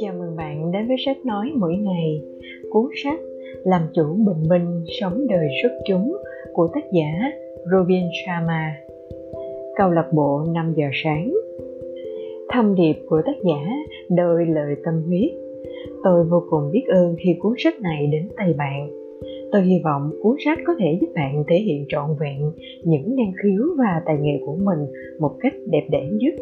Chào mừng bạn đến với sách nói mỗi ngày, cuốn sách Làm chủ bình minh sống đời xuất chúng của tác giả Robin Sharma. Câu lạc bộ 5 giờ sáng. Thông điệp của tác giả đôi lời tâm huyết. Tôi vô cùng biết ơn khi cuốn sách này đến tay bạn. Tôi hy vọng cuốn sách có thể giúp bạn thể hiện trọn vẹn những năng khiếu và tài nghệ của mình một cách đẹp đẽ nhất,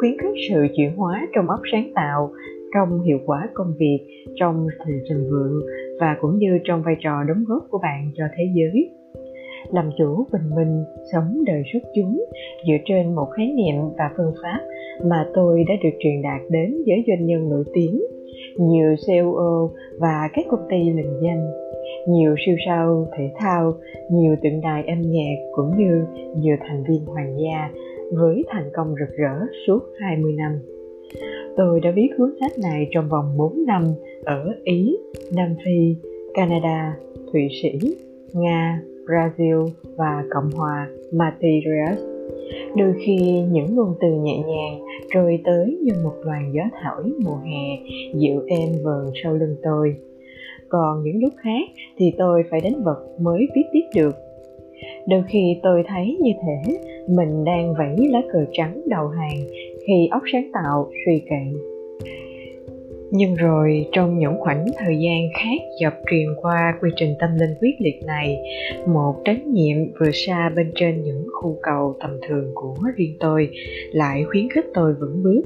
khuyến khích sự chuyển hóa trong óc sáng tạo, trong hiệu quả công việc, trong sự thịnh vượng và cũng như trong vai trò đóng góp của bạn cho thế giới. Làm chủ bình minh, sống đời xuất chúng dựa trên một khái niệm và phương pháp mà tôi đã được truyền đạt đến với doanh nhân nổi tiếng nhiều CEO và các công ty lừng danh nhiều siêu sao thể thao nhiều tượng đài âm nhạc cũng như nhiều thành viên hoàng gia với thành công rực rỡ suốt 20 năm. Tôi đã viết cuốn sách này trong vòng 4 năm ở Ý, Nam Phi, Canada, Thụy Sĩ, Nga, Brazil và Cộng hòa Mauritius. Đôi khi những ngôn từ nhẹ nhàng trôi tới như một đoàn gió thổi mùa hè dịu êm vờn sau lưng tôi. Còn những lúc khác thì tôi phải đánh vật mới viết tiếp được. Đôi khi tôi thấy như thể mình đang vẫy lá cờ trắng đầu hàng khi óc sáng tạo, suy cạn nhưng rồi trong những khoảnh thời gian khác dọc truyền qua quy trình tâm linh quyết liệt này, một trách nhiệm vừa xa bên trên những khu cầu tầm thường của riêng tôi lại khuyến khích tôi vững bước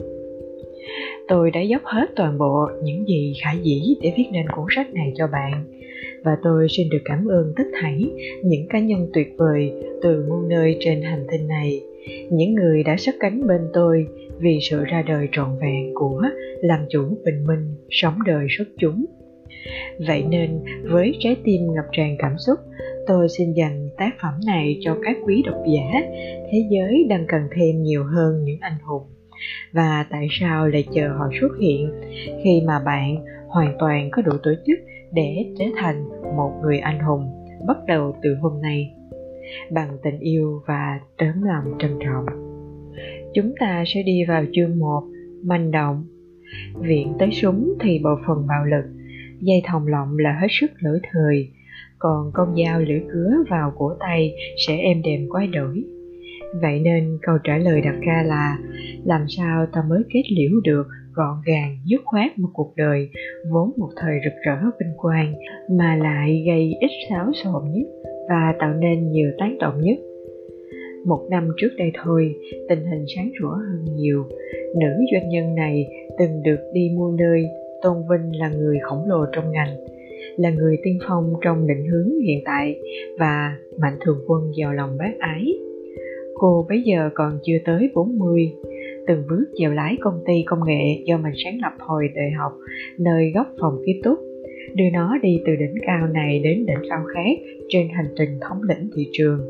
tôi đã dốc hết toàn bộ những gì khả dĩ để viết nên cuốn sách này cho bạn. Và tôi xin được cảm ơn tất thảy những cá nhân tuyệt vời từ muôn nơi trên hành tinh này. Những người đã sát cánh bên tôi vì sự ra đời trọn vẹn của làm chủ bình minh, sống đời xuất chúng. Vậy nên, với trái tim ngập tràn cảm xúc, tôi xin dành tác phẩm này cho các quý độc giả thế giới đang cần thêm nhiều hơn những anh hùng và tại sao lại chờ họ xuất hiện khi mà bạn hoàn toàn có đủ tổ chức để trở thành một người anh hùng bắt đầu từ hôm nay? Bằng tình yêu và tấm lòng trân trọng. Chúng ta sẽ đi vào chương 1 manh động. Viện tới súng thì bộ phần bạo lực, dây thòng lọng là hết sức lỗi thời, còn con dao lưỡi cứa vào cổ tay sẽ êm đềm quay đổi vậy nên câu trả lời đặt ra là, làm sao ta mới kết liễu được gọn gàng, dứt khoát một cuộc đời vốn một thời rực rỡ vinh quang mà lại gây ít xáo xộn nhất và tạo nên nhiều tán động nhất? Một năm trước đây thôi, tình hình sáng rủa hơn nhiều. Nữ doanh nhân này từng được đi mua nơi tôn vinh là người khổng lồ trong ngành, là người tiên phong trong định hướng hiện tại và mạnh thường quân giàu lòng bác ái cô bấy giờ còn chưa tới 40 từng bước vào lái công ty công nghệ do mình sáng lập hồi đại học, nơi góc phòng ký túc. Đưa nó đi từ đỉnh cao này đến đỉnh cao khác trên hành trình thống lĩnh thị trường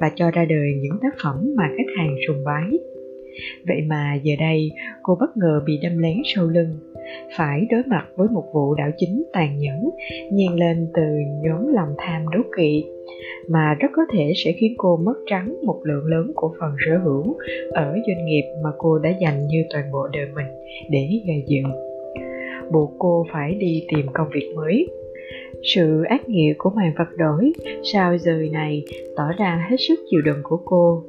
và cho ra đời những tác phẩm mà khách hàng sùng bái vậy mà giờ đây, cô bất ngờ bị đâm lén sau lưng. Phải đối mặt với một vụ đảo chính tàn nhẫn nhiên lên từ nhóm lòng tham đố kỵ, mà rất có thể sẽ khiến cô mất trắng một lượng lớn của phần sở hữu ở doanh nghiệp mà cô đã dành như toàn bộ đời mình để gây dựng. Buộc cô phải đi tìm công việc mới. Sự ác nghiệt của màn vật đổi sau giờ này tỏ ra hết sức chịu đựng của cô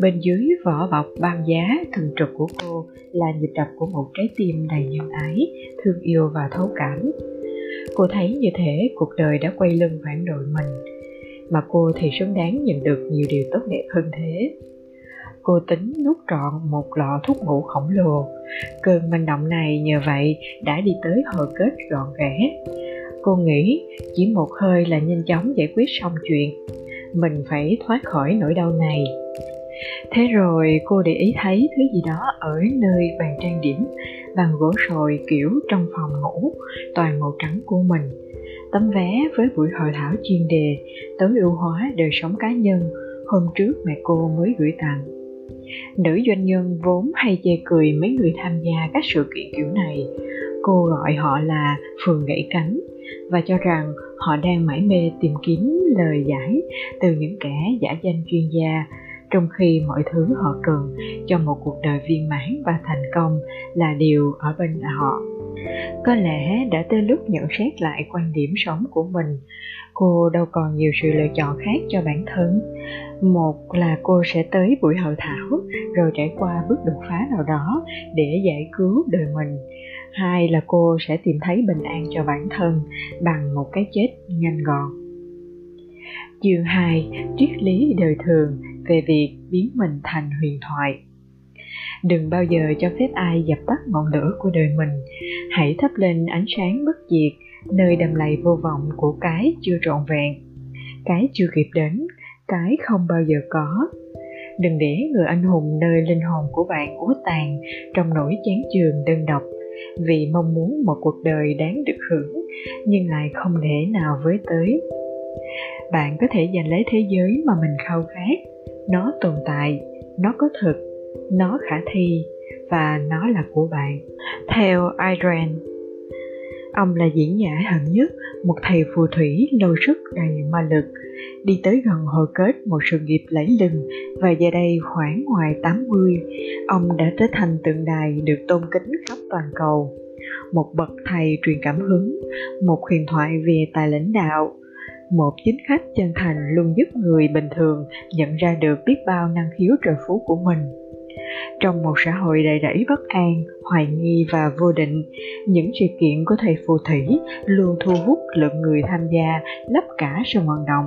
bên dưới vỏ bọc băng giá thường trực của cô là nhịp đập của một trái tim đầy nhân ái, thương yêu và thấu cảm. Cô thấy như thế, cuộc đời đã quay lưng phản đội mình, mà cô thì xứng đáng nhận được nhiều điều tốt đẹp hơn thế. Cô tính nuốt trọn một lọ thuốc ngủ khổng lồ. Cơn manh động này nhờ vậy đã đi tới hồi kết gọn ghẽ. Cô nghĩ chỉ một hơi là nhanh chóng giải quyết xong chuyện. Mình phải thoát khỏi nỗi đau này thế rồi cô để ý thấy thứ gì đó ở nơi bàn trang điểm, bằng gỗ sồi kiểu trong phòng ngủ, toàn màu trắng của mình. Tấm vé với buổi hội thảo chuyên đề, tối ưu hóa đời sống cá nhân, hôm trước mẹ cô mới gửi tặng. Nữ doanh nhân vốn hay chê cười mấy người tham gia các sự kiện kiểu này. Cô gọi họ là phường gãy cánh và cho rằng họ đang mải mê tìm kiếm lời giải từ những kẻ giả danh chuyên gia trong khi mọi thứ họ cần cho một cuộc đời viên mãn và thành công là điều ở bên họ. Có lẽ đã tới lúc nhận xét lại quan điểm sống của mình. Cô đâu còn nhiều sự lựa chọn khác cho bản thân. Một là cô sẽ tới buổi hội thảo, rồi trải qua bước đột phá nào đó để giải cứu đời mình. Hai là cô sẽ tìm thấy bình an cho bản thân bằng một cái chết nhanh gọn. Chương 2 triết lý đời thường về việc biến mình thành huyền thoại. Đừng bao giờ cho phép ai dập tắt ngọn lửa của đời mình. Hãy thắp lên ánh sáng bất diệt, nơi đầm lầy vô vọng của cái chưa trọn vẹn, cái chưa kịp đến, cái không bao giờ có. Đừng để người anh hùng nơi linh hồn của bạn úa tàn trong nỗi chán chường đơn độc, vì mong muốn một cuộc đời đáng được hưởng, nhưng lại không thể nào với tới. Bạn có thể giành lấy thế giới mà mình khao khát nó tồn tại nó có thực nó khả thi và nó là của bạn theo Adrian ông là diễn giả hận nhất một thầy phù thủy lâu sức đầy ma lực đi tới gần hồi kết một sự nghiệp lẫy lừng và giờ đây khoảng ngoài 80, ông đã trở thành tượng đài được tôn kính khắp toàn cầu. Một bậc thầy truyền cảm hứng, một huyền thoại về tài lãnh đạo, một chính khách chân thành luôn giúp người bình thường nhận ra được biết bao năng khiếu trời phú của mình. Trong một xã hội đầy rẫy bất an, hoài nghi và vô định, những sự kiện của thầy phù thủy luôn thu hút lượng người tham gia, lấp cả sân vận động.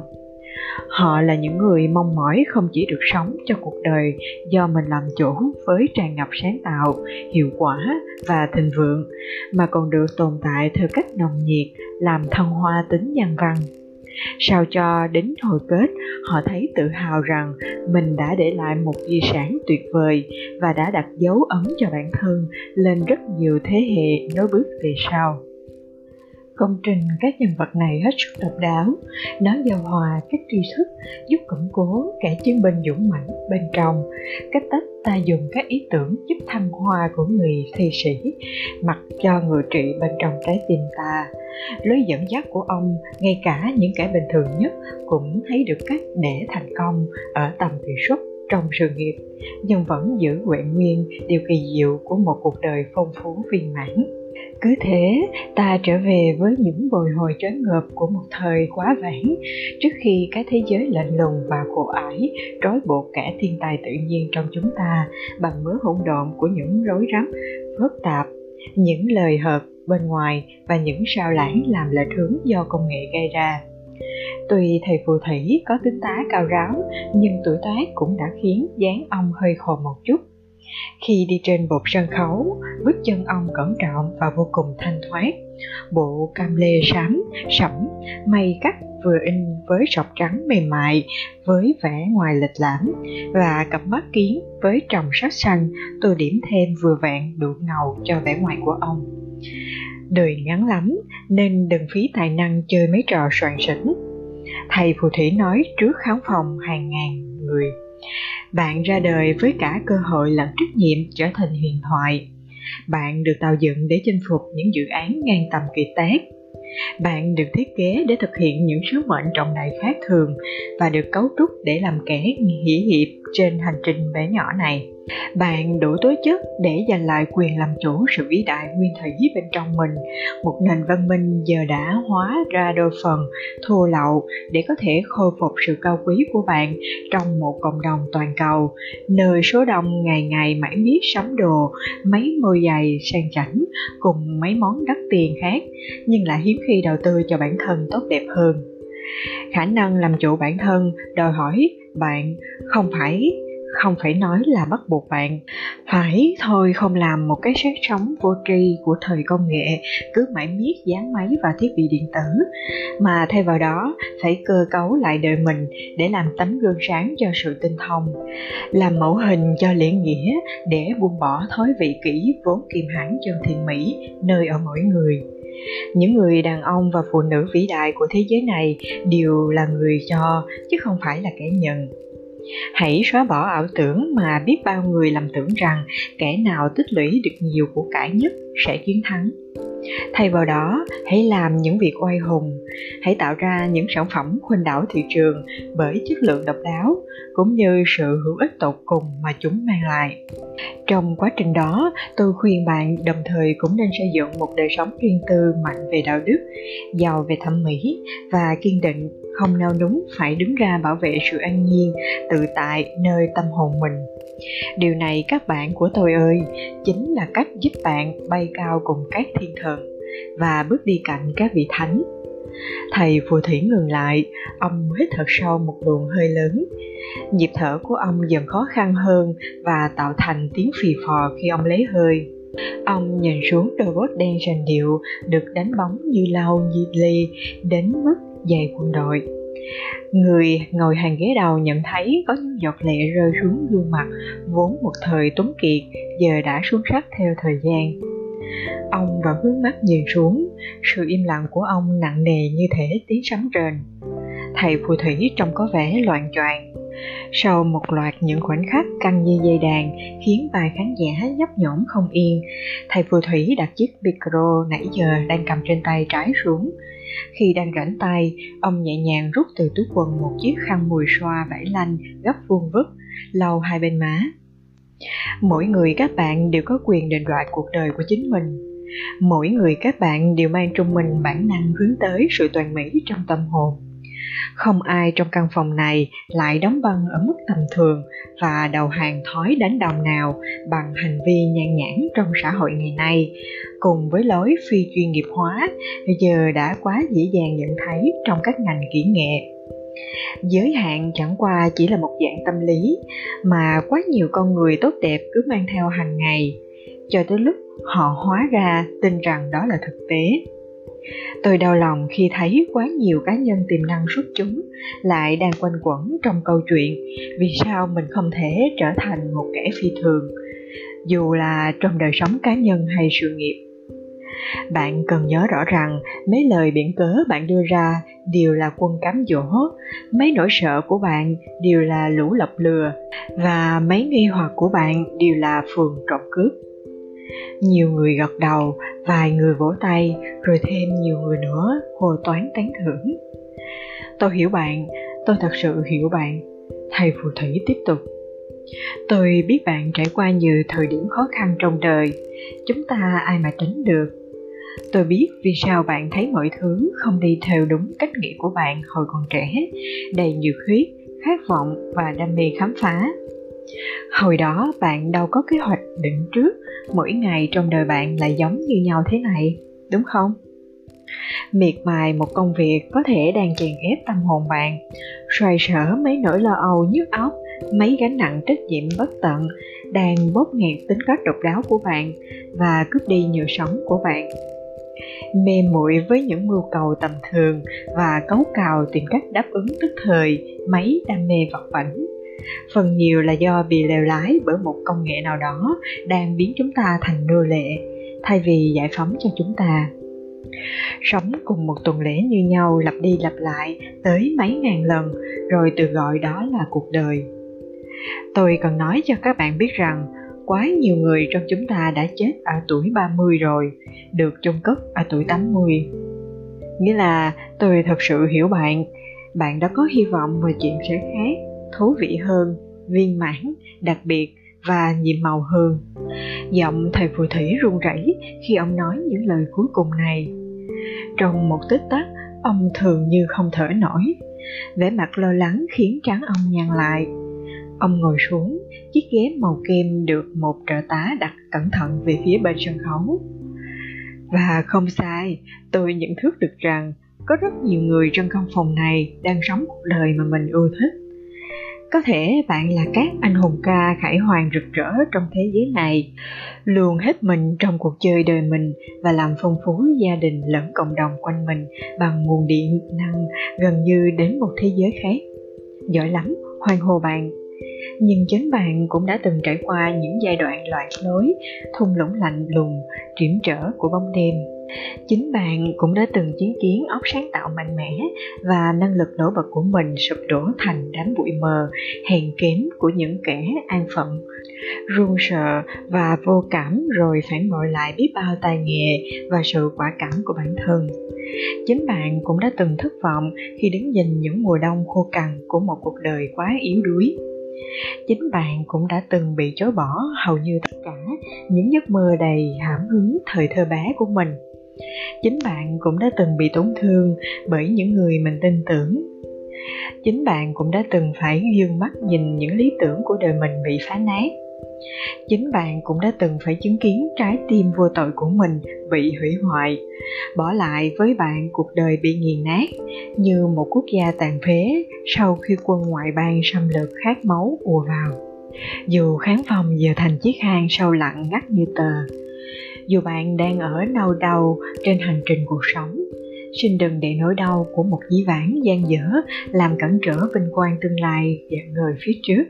Họ là những người mong mỏi không chỉ được sống cho cuộc đời do mình làm chủ với tràn ngập sáng tạo, hiệu quả và thịnh vượng, mà còn được tồn tại theo cách nồng nhiệt, làm thăng hoa tính nhân văn sao cho đến hồi kết họ thấy tự hào rằng mình đã để lại một di sản tuyệt vời và đã đặt dấu ấn cho bản thân lên rất nhiều thế hệ nối bước về sau công trình các nhân vật này hết sức độc đáo nó giao hòa các tri thức, giúp củng cố kẻ chiến binh dũng mãnh bên trong. Cách tách ta dùng các ý tưởng giúp thăng hoa của người thi sĩ, mặc cho người trị bên trong trái tim ta. Lối dẫn dắt của ông, ngay cả những kẻ bình thường nhất, cũng thấy được cách để thành công ở tầm thị xuất trong sự nghiệp, nhưng vẫn giữ huệ nguyên, điều kỳ diệu của một cuộc đời phong phú viên mãn cứ thế ta trở về với những bồi hồi trớn ngợp của một thời quá vãng trước khi cái thế giới lạnh lùng và khổ ải trói buộc cả thiên tài tự nhiên trong chúng ta bằng mớ hỗn độn của những rối rắm phức tạp những lời hợt bên ngoài và những sao lãng làm lệch hướng do công nghệ gây ra Tuy thầy phù thủy có tính tá cao ráo, nhưng tuổi tác cũng đã khiến dáng ông hơi khổ một chút. Khi đi trên bục sân khấu, bước chân ông cẩn trọng và vô cùng thanh thoát. Bộ cam lê sám, sẫm, may cắt vừa in với sọc trắng mềm mại, với vẻ ngoài lịch lãm và cặp mắt kiến với tròng sắc xanh tô điểm thêm vừa vẹn đủ ngầu cho vẻ ngoài của ông. Đời ngắn lắm nên đừng phí tài năng chơi mấy trò soạn sỉnh. Thầy phù thủy nói trước khán phòng hàng ngàn người bạn ra đời với cả cơ hội lẫn trách nhiệm trở thành huyền thoại. Bạn được tạo dựng để chinh phục những dự án ngang tầm kỳ tác. Bạn được thiết kế để thực hiện những sứ mệnh trọng đại khác thường và được cấu trúc để làm kẻ hỷ hiệp trên hành trình bé nhỏ này. Bạn đủ tố chất để giành lại quyền làm chủ sự vĩ đại nguyên thủy bên trong mình. Một nền văn minh giờ đã hóa ra đôi phần thua lậu để có thể khôi phục sự cao quý của bạn trong một cộng đồng toàn cầu. Nơi số đông ngày ngày mãi miết sắm đồ mấy môi giày sang chảnh cùng mấy món đắt tiền khác, nhưng lại hiếm khi đầu tư cho bản thân tốt đẹp hơn khả năng làm chủ bản thân, đòi hỏi bạn không phải không phải nói là bắt buộc bạn. Phải thôi không làm một cái xác sống vô tri của thời công nghệ, cứ mãi miết dán máy và thiết bị điện tử. Mà thay vào đó, phải cơ cấu lại đời mình để làm tấm gương sáng cho sự tinh thông. Làm mẫu hình cho lễ nghĩa để buông bỏ thói vị kỹ vốn kiềm hãm chân thiện mỹ nơi ở mỗi người những người đàn ông và phụ nữ vĩ đại của thế giới này đều là người cho, chứ không phải là kẻ nhận. Hãy xóa bỏ ảo tưởng mà biết bao người lầm tưởng rằng kẻ nào tích lũy được nhiều của cải nhất sẽ chiến thắng. Thay vào đó, hãy làm những việc oai hùng. Hãy tạo ra những sản phẩm khuynh đảo thị trường bởi chất lượng độc đáo, cũng như sự hữu ích tột cùng mà chúng mang lại. Trong quá trình đó, tôi khuyên bạn đồng thời cũng nên xây dựng một đời sống riêng tư mạnh về đạo đức, giàu về thẩm mỹ và kiên định, không nao núng phải đứng ra bảo vệ sự an nhiên, tự tại nơi tâm hồn mình. Điều này, các bạn của tôi ơi, chính là cách giúp bạn bay cao cùng các thiên thần và bước đi cạnh các vị thánh. Thầy phù thủy ngừng lại, ông hít thật sâu một luồng hơi lớn. Nhịp thở của ông dần khó khăn hơn và tạo thành tiếng phì phò khi ông lấy hơi. Ông nhìn xuống đôi bốt đen rành điệu được đánh bóng như lau như ly đến mức dày quân đội. Người ngồi hàng ghế đầu nhận thấy có những giọt lệ rơi xuống gương mặt vốn một thời tuấn kiệt, giờ đã xuống sắc theo thời gian ông vẫn hướng mắt nhìn xuống sự im lặng của ông nặng nề như thể tiếng sấm rền thầy phù thủy trông có vẻ loạn choạng sau một loạt những khoảnh khắc căng như dây đàn khiến vài khán giả nhấp nhổm không yên, thầy phù thủy đặt chiếc micro nãy giờ đang cầm trên tay trái xuống. Khi đang rảnh tay, ông nhẹ nhàng rút từ túi quần một chiếc khăn mùi xoa vải lanh gấp vuông vức, lau hai bên má. Mỗi người các bạn đều có quyền định đoạt cuộc đời của chính mình. Mỗi người các bạn đều mang trong mình bản năng hướng tới sự toàn mỹ trong tâm hồn. Không ai trong căn phòng này lại đóng băng ở mức tầm thường và đầu hàng thói đánh đồng nào bằng hành vi nhan nhãn trong xã hội ngày nay. Cùng với lối phi chuyên nghiệp hóa, giờ đã quá dễ dàng nhận thấy trong các ngành kỹ nghệ giới hạn chẳng qua chỉ là một dạng tâm lý, mà quá nhiều con người tốt đẹp cứ mang theo hàng ngày, cho tới lúc họ hóa ra tin rằng đó là thực tế. Tôi đau lòng khi thấy quá nhiều cá nhân tiềm năng xuất chúng lại đang quanh quẩn trong câu chuyện vì sao mình không thể trở thành một kẻ phi thường, dù là trong đời sống cá nhân hay sự nghiệp bạn cần nhớ rõ rằng, mấy lời biện cớ bạn đưa ra đều là quân cám dỗ. Mấy nỗi sợ của bạn đều là lũ lập lừa và mấy nghi hoặc của bạn đều là phường trộm cướp. Nhiều người gật đầu, vài người vỗ tay, rồi thêm nhiều người nữa hồ toán tán thưởng. Tôi hiểu bạn, tôi thật sự hiểu bạn. Thầy phù thủy tiếp tục. Tôi biết bạn trải qua nhiều thời điểm khó khăn trong đời. Chúng ta ai mà tránh được? Tôi biết vì sao bạn thấy mọi thứ không đi theo đúng cách nghĩ của bạn hồi còn trẻ, đầy nhiệt huyết, khát vọng và đam mê khám phá. Hồi đó bạn đâu có kế hoạch định trước mỗi ngày trong đời bạn lại giống như nhau thế này, đúng không? Miệt mài một công việc có thể đang chèn ép tâm hồn bạn, xoay sở mấy nỗi lo âu nhức óc, mấy gánh nặng trách nhiệm bất tận đang bóp nghẹt tính cách độc đáo của bạn và cướp đi nhiều sống của bạn mê muội với những mưu cầu tầm thường và cấu cào tìm cách đáp ứng tức thời mấy đam mê vật vảnh. Phần nhiều là do bị lèo lái bởi một công nghệ nào đó đang biến chúng ta thành nô lệ, thay vì giải phóng cho chúng ta. Sống cùng một tuần lễ như nhau lặp đi lặp lại tới mấy ngàn lần, rồi tự gọi đó là cuộc đời. Tôi cần nói cho các bạn biết rằng quá nhiều người trong chúng ta đã chết ở tuổi 30 rồi, được chôn cất ở tuổi 80. Nghĩa là tôi thật sự hiểu bạn, bạn đã có hy vọng về chuyện sẽ khác thú vị hơn viên mãn đặc biệt và nhiệm màu hơn. Giọng thầy phù thủy run rẩy khi ông nói những lời cuối cùng này. Trong một tích tắc ông thường như không thở nổi. Vẻ mặt lo lắng khiến trán ông nhăn lại. Ông ngồi xuống chiếc ghế màu kem được một trợ tá đặt cẩn thận về phía bên sân khấu và không sai tôi nhận thức được rằng có rất nhiều người trong căn phòng này đang sống cuộc đời mà mình ưa thích có thể bạn là các anh hùng ca khải hoàn rực rỡ trong thế giới này, luôn hết mình trong cuộc chơi đời mình và làm phong phú gia đình lẫn cộng đồng quanh mình bằng nguồn điện năng gần như đến một thế giới khác. Giỏi lắm, hoan hô bạn! Nhưng chính bạn cũng đã từng trải qua những giai đoạn loạn lối, thung lũng lạnh lùng, triển trở của bóng đêm. Chính bạn cũng đã từng chứng kiến óc sáng tạo mạnh mẽ và năng lực nổi bật của mình sụp đổ thành đám bụi mờ, hèn kém của những kẻ an phận, run sợ và vô cảm rồi phản bội lại biết bao tài nghệ và sự quả cảm của bản thân. Chính bạn cũng đã từng thất vọng khi đứng nhìn những mùa đông khô cằn của một cuộc đời quá yếu đuối chính bạn cũng đã từng bị chối bỏ hầu như tất cả những giấc mơ đầy hàm hứng thời thơ bé của mình. Chính bạn cũng đã từng bị tổn thương bởi những người mình tin tưởng. Chính bạn cũng đã từng phải dương mắt nhìn những lý tưởng của đời mình bị phá nát chính bạn cũng đã từng phải chứng kiến trái tim vô tội của mình bị hủy hoại, bỏ lại với bạn cuộc đời bị nghiền nát, như một quốc gia tàn phế sau khi quân ngoại bang xâm lược khát máu ùa vào. Dù khán phòng giờ thành chiếc hang sâu lặng ngắt như tờ, dù bạn đang ở đau đầu trên hành trình cuộc sống, xin đừng để nỗi đau của một dĩ vãng gian dở làm cản trở vinh quang tương lai dạng người phía trước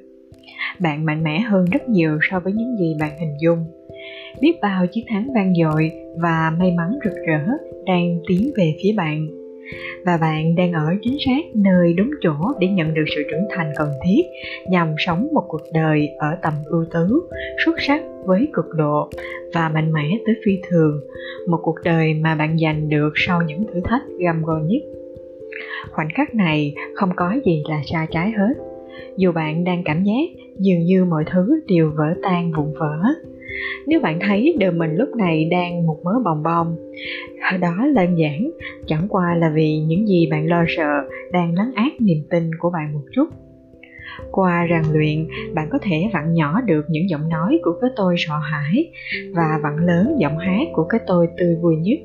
bạn mạnh mẽ hơn rất nhiều so với những gì bạn hình dung. Biết bao chiến thắng vang dội và may mắn rực rỡ đang tiến về phía bạn. Và bạn đang ở chính xác nơi đúng chỗ để nhận được sự trưởng thành cần thiết nhằm sống một cuộc đời ở tầm ưu tú, xuất sắc với cực độ và mạnh mẽ tới phi thường, một cuộc đời mà bạn giành được sau những thử thách găm go nhất. Khoảnh khắc này không có gì là sai trái hết dù bạn đang cảm giác, dường như mọi thứ đều vỡ tan vụn vỡ. Nếu bạn thấy đời mình lúc này đang một mớ bồng bong đó đơn giản chẳng qua là vì những gì bạn lo sợ đang lấn át niềm tin của bạn một chút. Qua rèn luyện, bạn có thể vặn nhỏ được những giọng nói của cái tôi sợ hãi và vặn lớn giọng hát của cái tôi tươi vui nhất.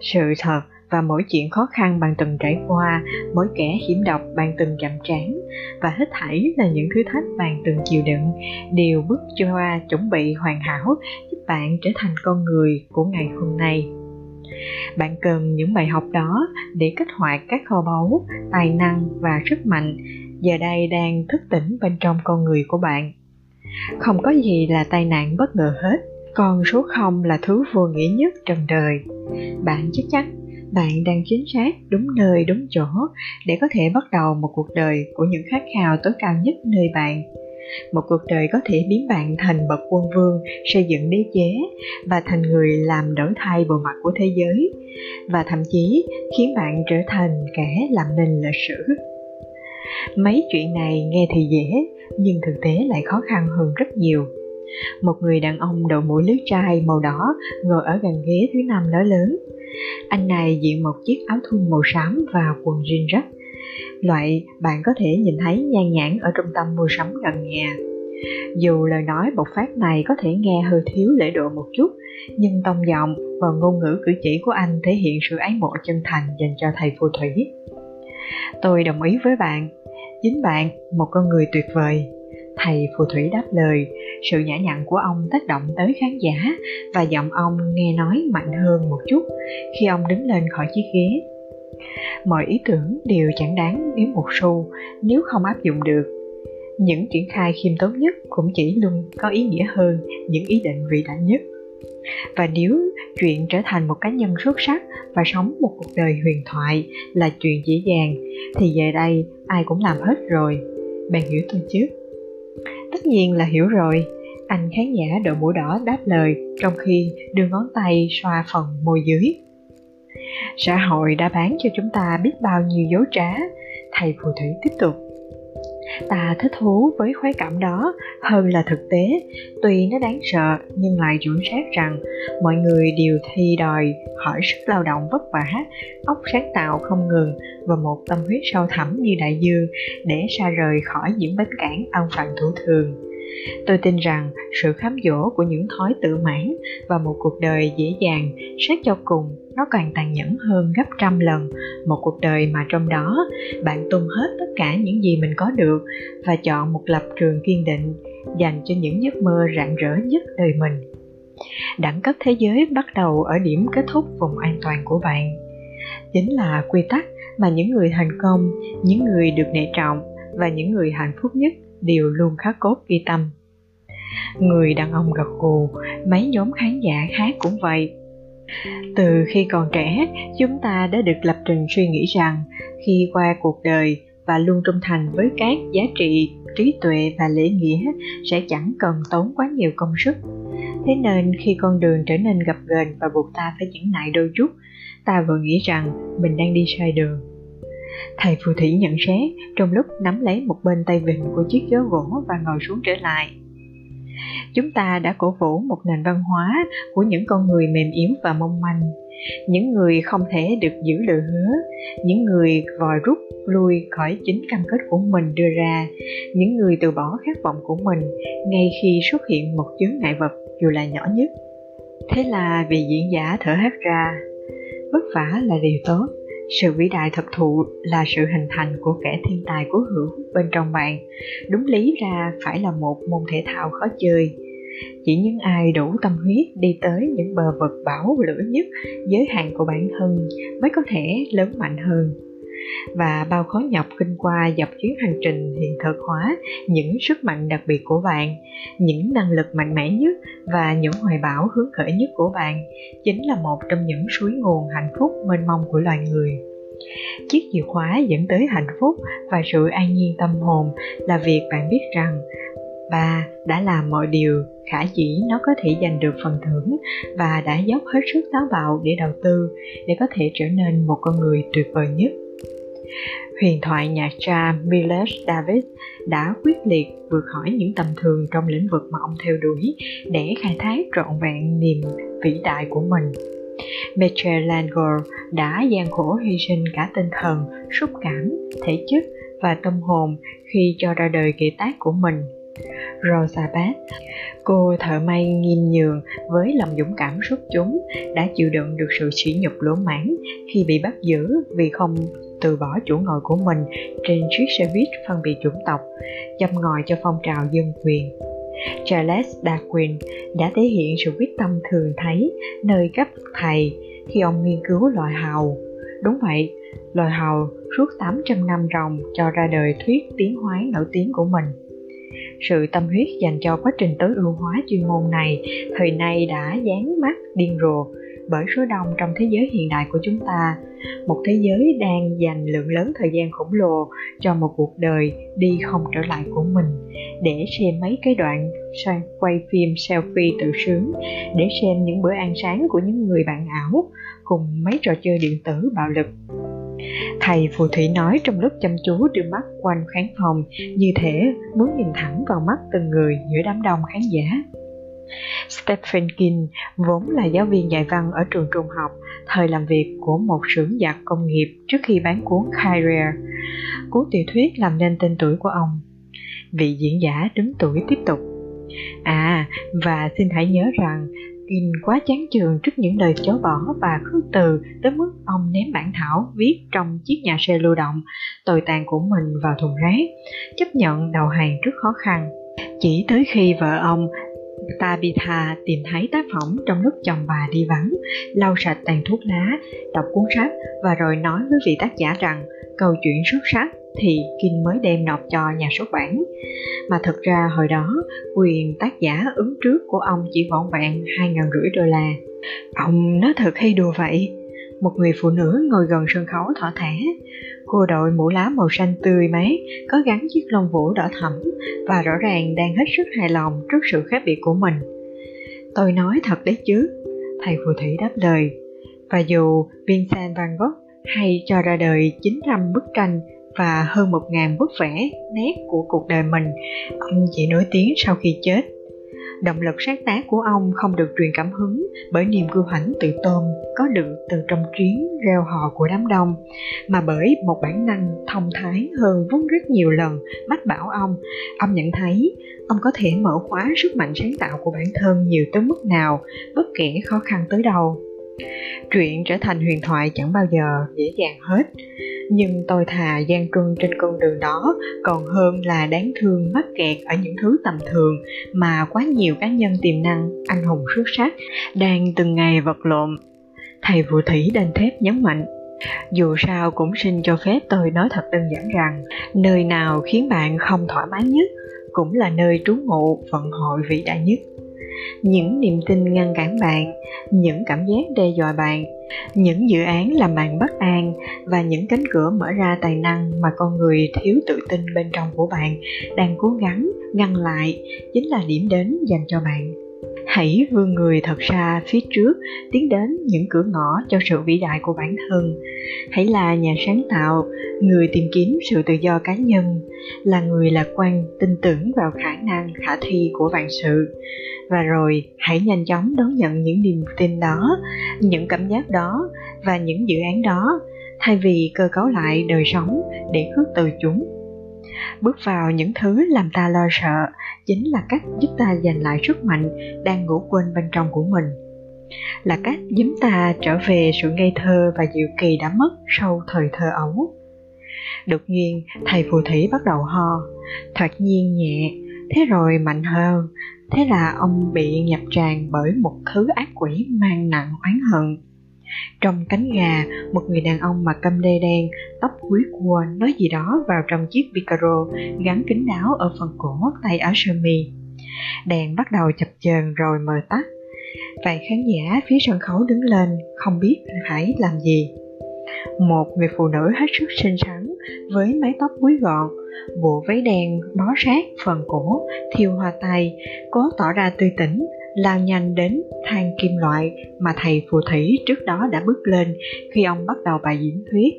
Sự thật và mỗi chuyện khó khăn bạn từng trải qua, mỗi kẻ hiểm độc bạn từng chạm trán và hết thảy là những thử thách bạn từng chịu đựng đều bước qua chuẩn bị hoàn hảo giúp bạn trở thành con người của ngày hôm nay. Bạn cần những bài học đó để kích hoạt các kho báu, tài năng và sức mạnh giờ đây đang thức tỉnh bên trong con người của bạn. Không có gì là tai nạn bất ngờ hết, còn số 0 là thứ vô nghĩa nhất trần đời. Bạn chắc chắn bạn đang chính xác, đúng nơi, đúng chỗ để có thể bắt đầu một cuộc đời của những khát khao tối cao nhất nơi bạn. Một cuộc đời có thể biến bạn thành bậc quân vương, xây dựng đế chế và thành người làm đổi thay bộ mặt của thế giới, và thậm chí khiến bạn trở thành kẻ làm nên lịch sử. Mấy chuyện này nghe thì dễ, nhưng thực tế lại khó khăn hơn rất nhiều. Một người đàn ông đội mũ lưới trai màu đỏ ngồi ở gần ghế thứ năm nói lớn anh này diện một chiếc áo thun màu xám và quần jean rách. Loại bạn có thể nhìn thấy nhan nhãn ở trung tâm mua sắm gần nhà. Dù lời nói bộc phát này có thể nghe hơi thiếu lễ độ một chút, nhưng tông giọng và ngôn ngữ cử chỉ của anh thể hiện sự ái mộ chân thành dành cho thầy phù thủy. Tôi đồng ý với bạn, chính bạn, một con người tuyệt vời, Thầy phù thủy đáp lời, sự nhã nhặn của ông tác động tới khán giả và giọng ông nghe nói mạnh hơn một chút khi ông đứng lên khỏi chiếc ghế. Mọi ý tưởng đều chẳng đáng đến một xu nếu không áp dụng được. Những triển khai khiêm tốn nhất cũng chỉ luôn có ý nghĩa hơn những ý định vĩ đại nhất. Và nếu chuyện trở thành một cá nhân xuất sắc và sống một cuộc đời huyền thoại là chuyện dễ dàng, thì về đây ai cũng làm hết rồi. Bạn hiểu tôi chứ? Tất nhiên là hiểu rồi, anh khán giả đội mũ đỏ đáp lời trong khi đưa ngón tay xoa phần môi dưới. Xã hội đã bán cho chúng ta biết bao nhiêu dối trá, thầy phù thủy tiếp tục. Ta thích thú với khoái cảm đó hơn là thực tế, tuy nó đáng sợ nhưng lại chuẩn xác rằng mọi người đều thi đòi hỏi sức lao động vất vả, óc sáng tạo không ngừng và một tâm huyết sâu thẳm như đại dương để xa rời khỏi những bến cảng ăn phận thủ thường. Tôi tin rằng sự khám dỗ của những thói tự mãn và một cuộc đời dễ dàng xét cho cùng, nó càng tàn nhẫn hơn gấp trăm lần. Một cuộc đời mà trong đó, bạn tung hết tất cả những gì mình có được và chọn một lập trường kiên định, dành cho những giấc mơ rạng rỡ nhất đời mình. Đẳng cấp thế giới bắt đầu ở điểm kết thúc vùng an toàn của bạn. Chính là quy tắc mà những người thành công, những người được nể trọng và những người hạnh phúc nhất đều luôn khắc cốt ghi tâm. Người đàn ông gật gù, mấy nhóm khán giả khác cũng vậy. Từ khi còn trẻ, chúng ta đã được lập trình suy nghĩ rằng khi qua cuộc đời và luôn trung thành với các giá trị, trí tuệ và lễ nghĩa sẽ chẳng cần tốn quá nhiều công sức. Thế nên khi con đường trở nên gập ghềnh và buộc ta phải nhẫn nại đôi chút, ta vừa nghĩ rằng mình đang đi sai đường thầy phù thủy nhận xét, trong lúc nắm lấy một bên tay vịn của chiếc ghế gỗ và ngồi xuống trở lại. Chúng ta đã cổ vũ một nền văn hóa của những con người mềm yếu và mong manh. Những người không thể được giữ lời hứa, những người vòi rút lui khỏi chính cam kết của mình đưa ra, những người từ bỏ khát vọng của mình ngay khi xuất hiện một chướng ngại vật dù là nhỏ nhất. Thế là vị diễn giả thở hắt ra, vất vả là điều tốt sự vĩ đại thực thụ là sự hình thành của kẻ thiên tài cố hữu bên trong bạn. Đúng lý ra phải là một môn thể thao khó chơi. Chỉ những ai đủ tâm huyết đi tới những bờ vực bão lửa nhất, giới hạn của bản thân mới có thể lớn mạnh hơn và bao khó nhọc kinh qua dọc chuyến hành trình hiện thực hóa những sức mạnh đặc biệt của bạn, những năng lực mạnh mẽ nhất và những hoài bão hướng khởi nhất của bạn chính là một trong những suối nguồn hạnh phúc mênh mông của loài người. Chiếc chìa khóa dẫn tới hạnh phúc và sự an nhiên tâm hồn là việc bạn biết rằng ba đã làm mọi điều, khả dĩ nó có thể giành được phần thưởng và đã dốc hết sức táo bạo để đầu tư để có thể trở nên một con người tuyệt vời nhất huyền thoại nhạc cha Miles Davis đã quyết liệt vượt khỏi những tầm thường trong lĩnh vực mà ông theo đuổi để khai thác trọn vẹn niềm vĩ đại của mình. Michelangelo đã gian khổ hy sinh cả tinh thần, xúc cảm, thể chất và tâm hồn khi cho ra đời kỳ tác của mình Rosa Parks, cô thợ may nghiêm nhường với lòng dũng cảm xuất chúng đã chịu đựng được sự sỉ nhục lỗ mãn khi bị bắt giữ vì không từ bỏ chỗ ngồi của mình trên chiếc xe buýt phân biệt chủng tộc, châm ngòi cho phong trào dân quyền. Charles Darwin đã thể hiện sự quyết tâm thường thấy nơi các thầy khi ông nghiên cứu loài hầu. Đúng vậy, loài hầu suốt 800 năm ròng cho ra đời thuyết tiến hóa nổi tiếng của mình. Sự tâm huyết dành cho quá trình tối ưu hóa chuyên môn này thời nay đã dán mắt điên rồ bởi số đông trong thế giới hiện đại của chúng ta. Một thế giới đang dành lượng lớn thời gian khổng lồ cho một cuộc đời đi không trở lại của mình. Để xem mấy cái đoạn quay phim selfie tự sướng, để xem những bữa ăn sáng của những người bạn ảo cùng mấy trò chơi điện tử bạo lực. Thầy phù thủy nói trong lúc chăm chú đưa mắt quanh khán phòng, như thể muốn nhìn thẳng vào mắt từng người giữa đám đông khán giả. Stephen King vốn là giáo viên dạy văn ở trường trung học, thời làm việc của một xưởng giặc công nghiệp trước khi bán cuốn Kyrie, cuốn tiểu thuyết làm nên tên tuổi của ông. Vị diễn giả đứng tuổi tiếp tục. À, và xin hãy nhớ rằng King quá chán chường trước những lời chối bỏ và khước từ tới mức ông ném bản thảo viết trong chiếc nhà xe lưu động tồi tàn của mình vào thùng rác, chấp nhận đầu hàng trước khó khăn. Chỉ tới khi vợ ông Tabitha tìm thấy tác phẩm trong lúc chồng bà đi vắng, lau sạch tàn thuốc lá, đọc cuốn sách và rồi nói với vị tác giả rằng câu chuyện xuất sắc thì Kim mới đem nộp cho nhà xuất bản. Mà thực ra hồi đó, quyền tác giả ứng trước của ông chỉ vỏn vẹn hai ngàn rưỡi đô la. Ông nói thật hay đùa vậy? Một người phụ nữ ngồi gần sân khấu thỏ thẻ. Cô đội mũ lá màu xanh tươi mát, có gắn chiếc lông vũ đỏ thẫm và rõ ràng đang hết sức hài lòng trước sự khác biệt của mình. Tôi nói thật đấy chứ, thầy phù thủy đáp lời. Và dù Vincent van Gogh hay cho ra đời 900 bức tranh và hơn một ngàn bức vẽ nét của cuộc đời mình, ông chỉ nổi tiếng sau khi chết. Động lực sáng tác của ông không được truyền cảm hứng bởi niềm cưu hãnh tự tôn có được từ trong chuyến reo hò của đám đông, mà bởi một bản năng thông thái hơn vốn rất nhiều lần mách bảo ông. Ông nhận thấy ông có thể mở khóa sức mạnh sáng tạo của bản thân nhiều tới mức nào, bất kể khó khăn tới đâu. Chuyện trở thành huyền thoại chẳng bao giờ dễ dàng hết. Nhưng tôi thà gian truân trên con đường đó, còn hơn là đáng thương mắc kẹt ở những thứ tầm thường mà quá nhiều cá nhân tiềm năng, anh hùng xuất sắc, đang từng ngày vật lộn. Thầy phù thủy đanh thép nhấn mạnh, dù sao cũng xin cho phép tôi nói thật đơn giản rằng, nơi nào khiến bạn không thoải mái nhất cũng là nơi trú ngụ vận hội vĩ đại nhất những niềm tin ngăn cản bạn, những cảm giác đe dọa bạn, những dự án làm bạn bất an và những cánh cửa mở ra tài năng mà con người thiếu tự tin bên trong của bạn đang cố gắng ngăn lại chính là điểm đến dành cho bạn hãy vươn người thật xa phía trước, tiến đến những cửa ngõ cho sự vĩ đại của bản thân. Hãy là nhà sáng tạo, người tìm kiếm sự tự do cá nhân, là người lạc quan, tin tưởng vào khả năng, khả thi của vạn sự. Và rồi, hãy nhanh chóng đón nhận những niềm tin đó, những cảm giác đó và những dự án đó, thay vì cơ cấu lại đời sống để khước từ chúng bước vào những thứ làm ta lo sợ chính là cách giúp ta giành lại sức mạnh đang ngủ quên bên trong của mình. Là cách giúp ta trở về sự ngây thơ và diệu kỳ đã mất sau thời thơ ấu. Đột nhiên, thầy phù thủy bắt đầu ho, thoạt nhiên nhẹ, thế rồi mạnh hơn, thế là ông bị nhập tràn bởi một thứ ác quỷ mang nặng oán hận trong cánh gà, một người đàn ông mặc căm đê đen, tóc quý cua nói gì đó vào trong chiếc Picaro gắn kính đáo ở phần cổ tay áo sơ mi. Đèn bắt đầu chập chờn rồi mờ tắt. Vài khán giả phía sân khấu đứng lên, không biết phải làm gì. Một người phụ nữ hết sức xinh xắn, với mái tóc búi gọn, bộ váy đen bó sát phần cổ, thiêu hoa tay, cố tỏ ra tươi tỉnh, lao nhanh đến thang kim loại mà thầy phù thủy trước đó đã bước lên khi ông bắt đầu bài diễn thuyết.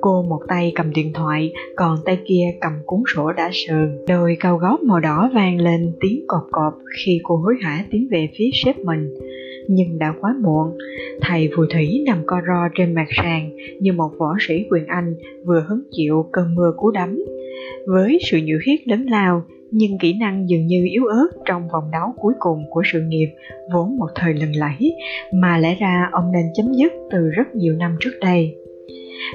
Cô một tay cầm điện thoại, còn tay kia cầm cuốn sổ đã sờn. Đôi cao gót màu đỏ vang lên tiếng cọp cọp khi cô hối hả tiến về phía sếp mình. Nhưng đã quá muộn, thầy phù thủy nằm co ro trên mặt sàn như một võ sĩ quyền Anh vừa hứng chịu cơn mưa cú đấm. Với sự nhiệt huyết lớn lao, nhưng kỹ năng dường như yếu ớt trong vòng đấu cuối cùng của sự nghiệp vốn một thời lừng lẫy, mà lẽ ra ông nên chấm dứt từ rất nhiều năm trước đây.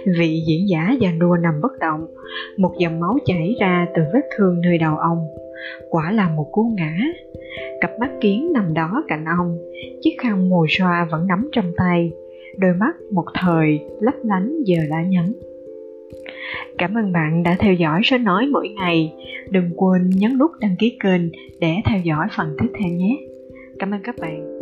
Vị diễn giả già nua nằm bất động, một dòng máu chảy ra từ vết thương nơi đầu ông. Quả là một cú ngã. Cặp mắt kiến nằm đó cạnh ông, chiếc khăn mùi xoa vẫn nắm trong tay, đôi mắt một thời lấp lánh giờ đã nhắm. Cảm ơn bạn đã theo dõi sách nói mỗi ngày. Đừng quên nhấn nút đăng ký kênh để theo dõi phần tiếp theo nhé. Cảm ơn các bạn.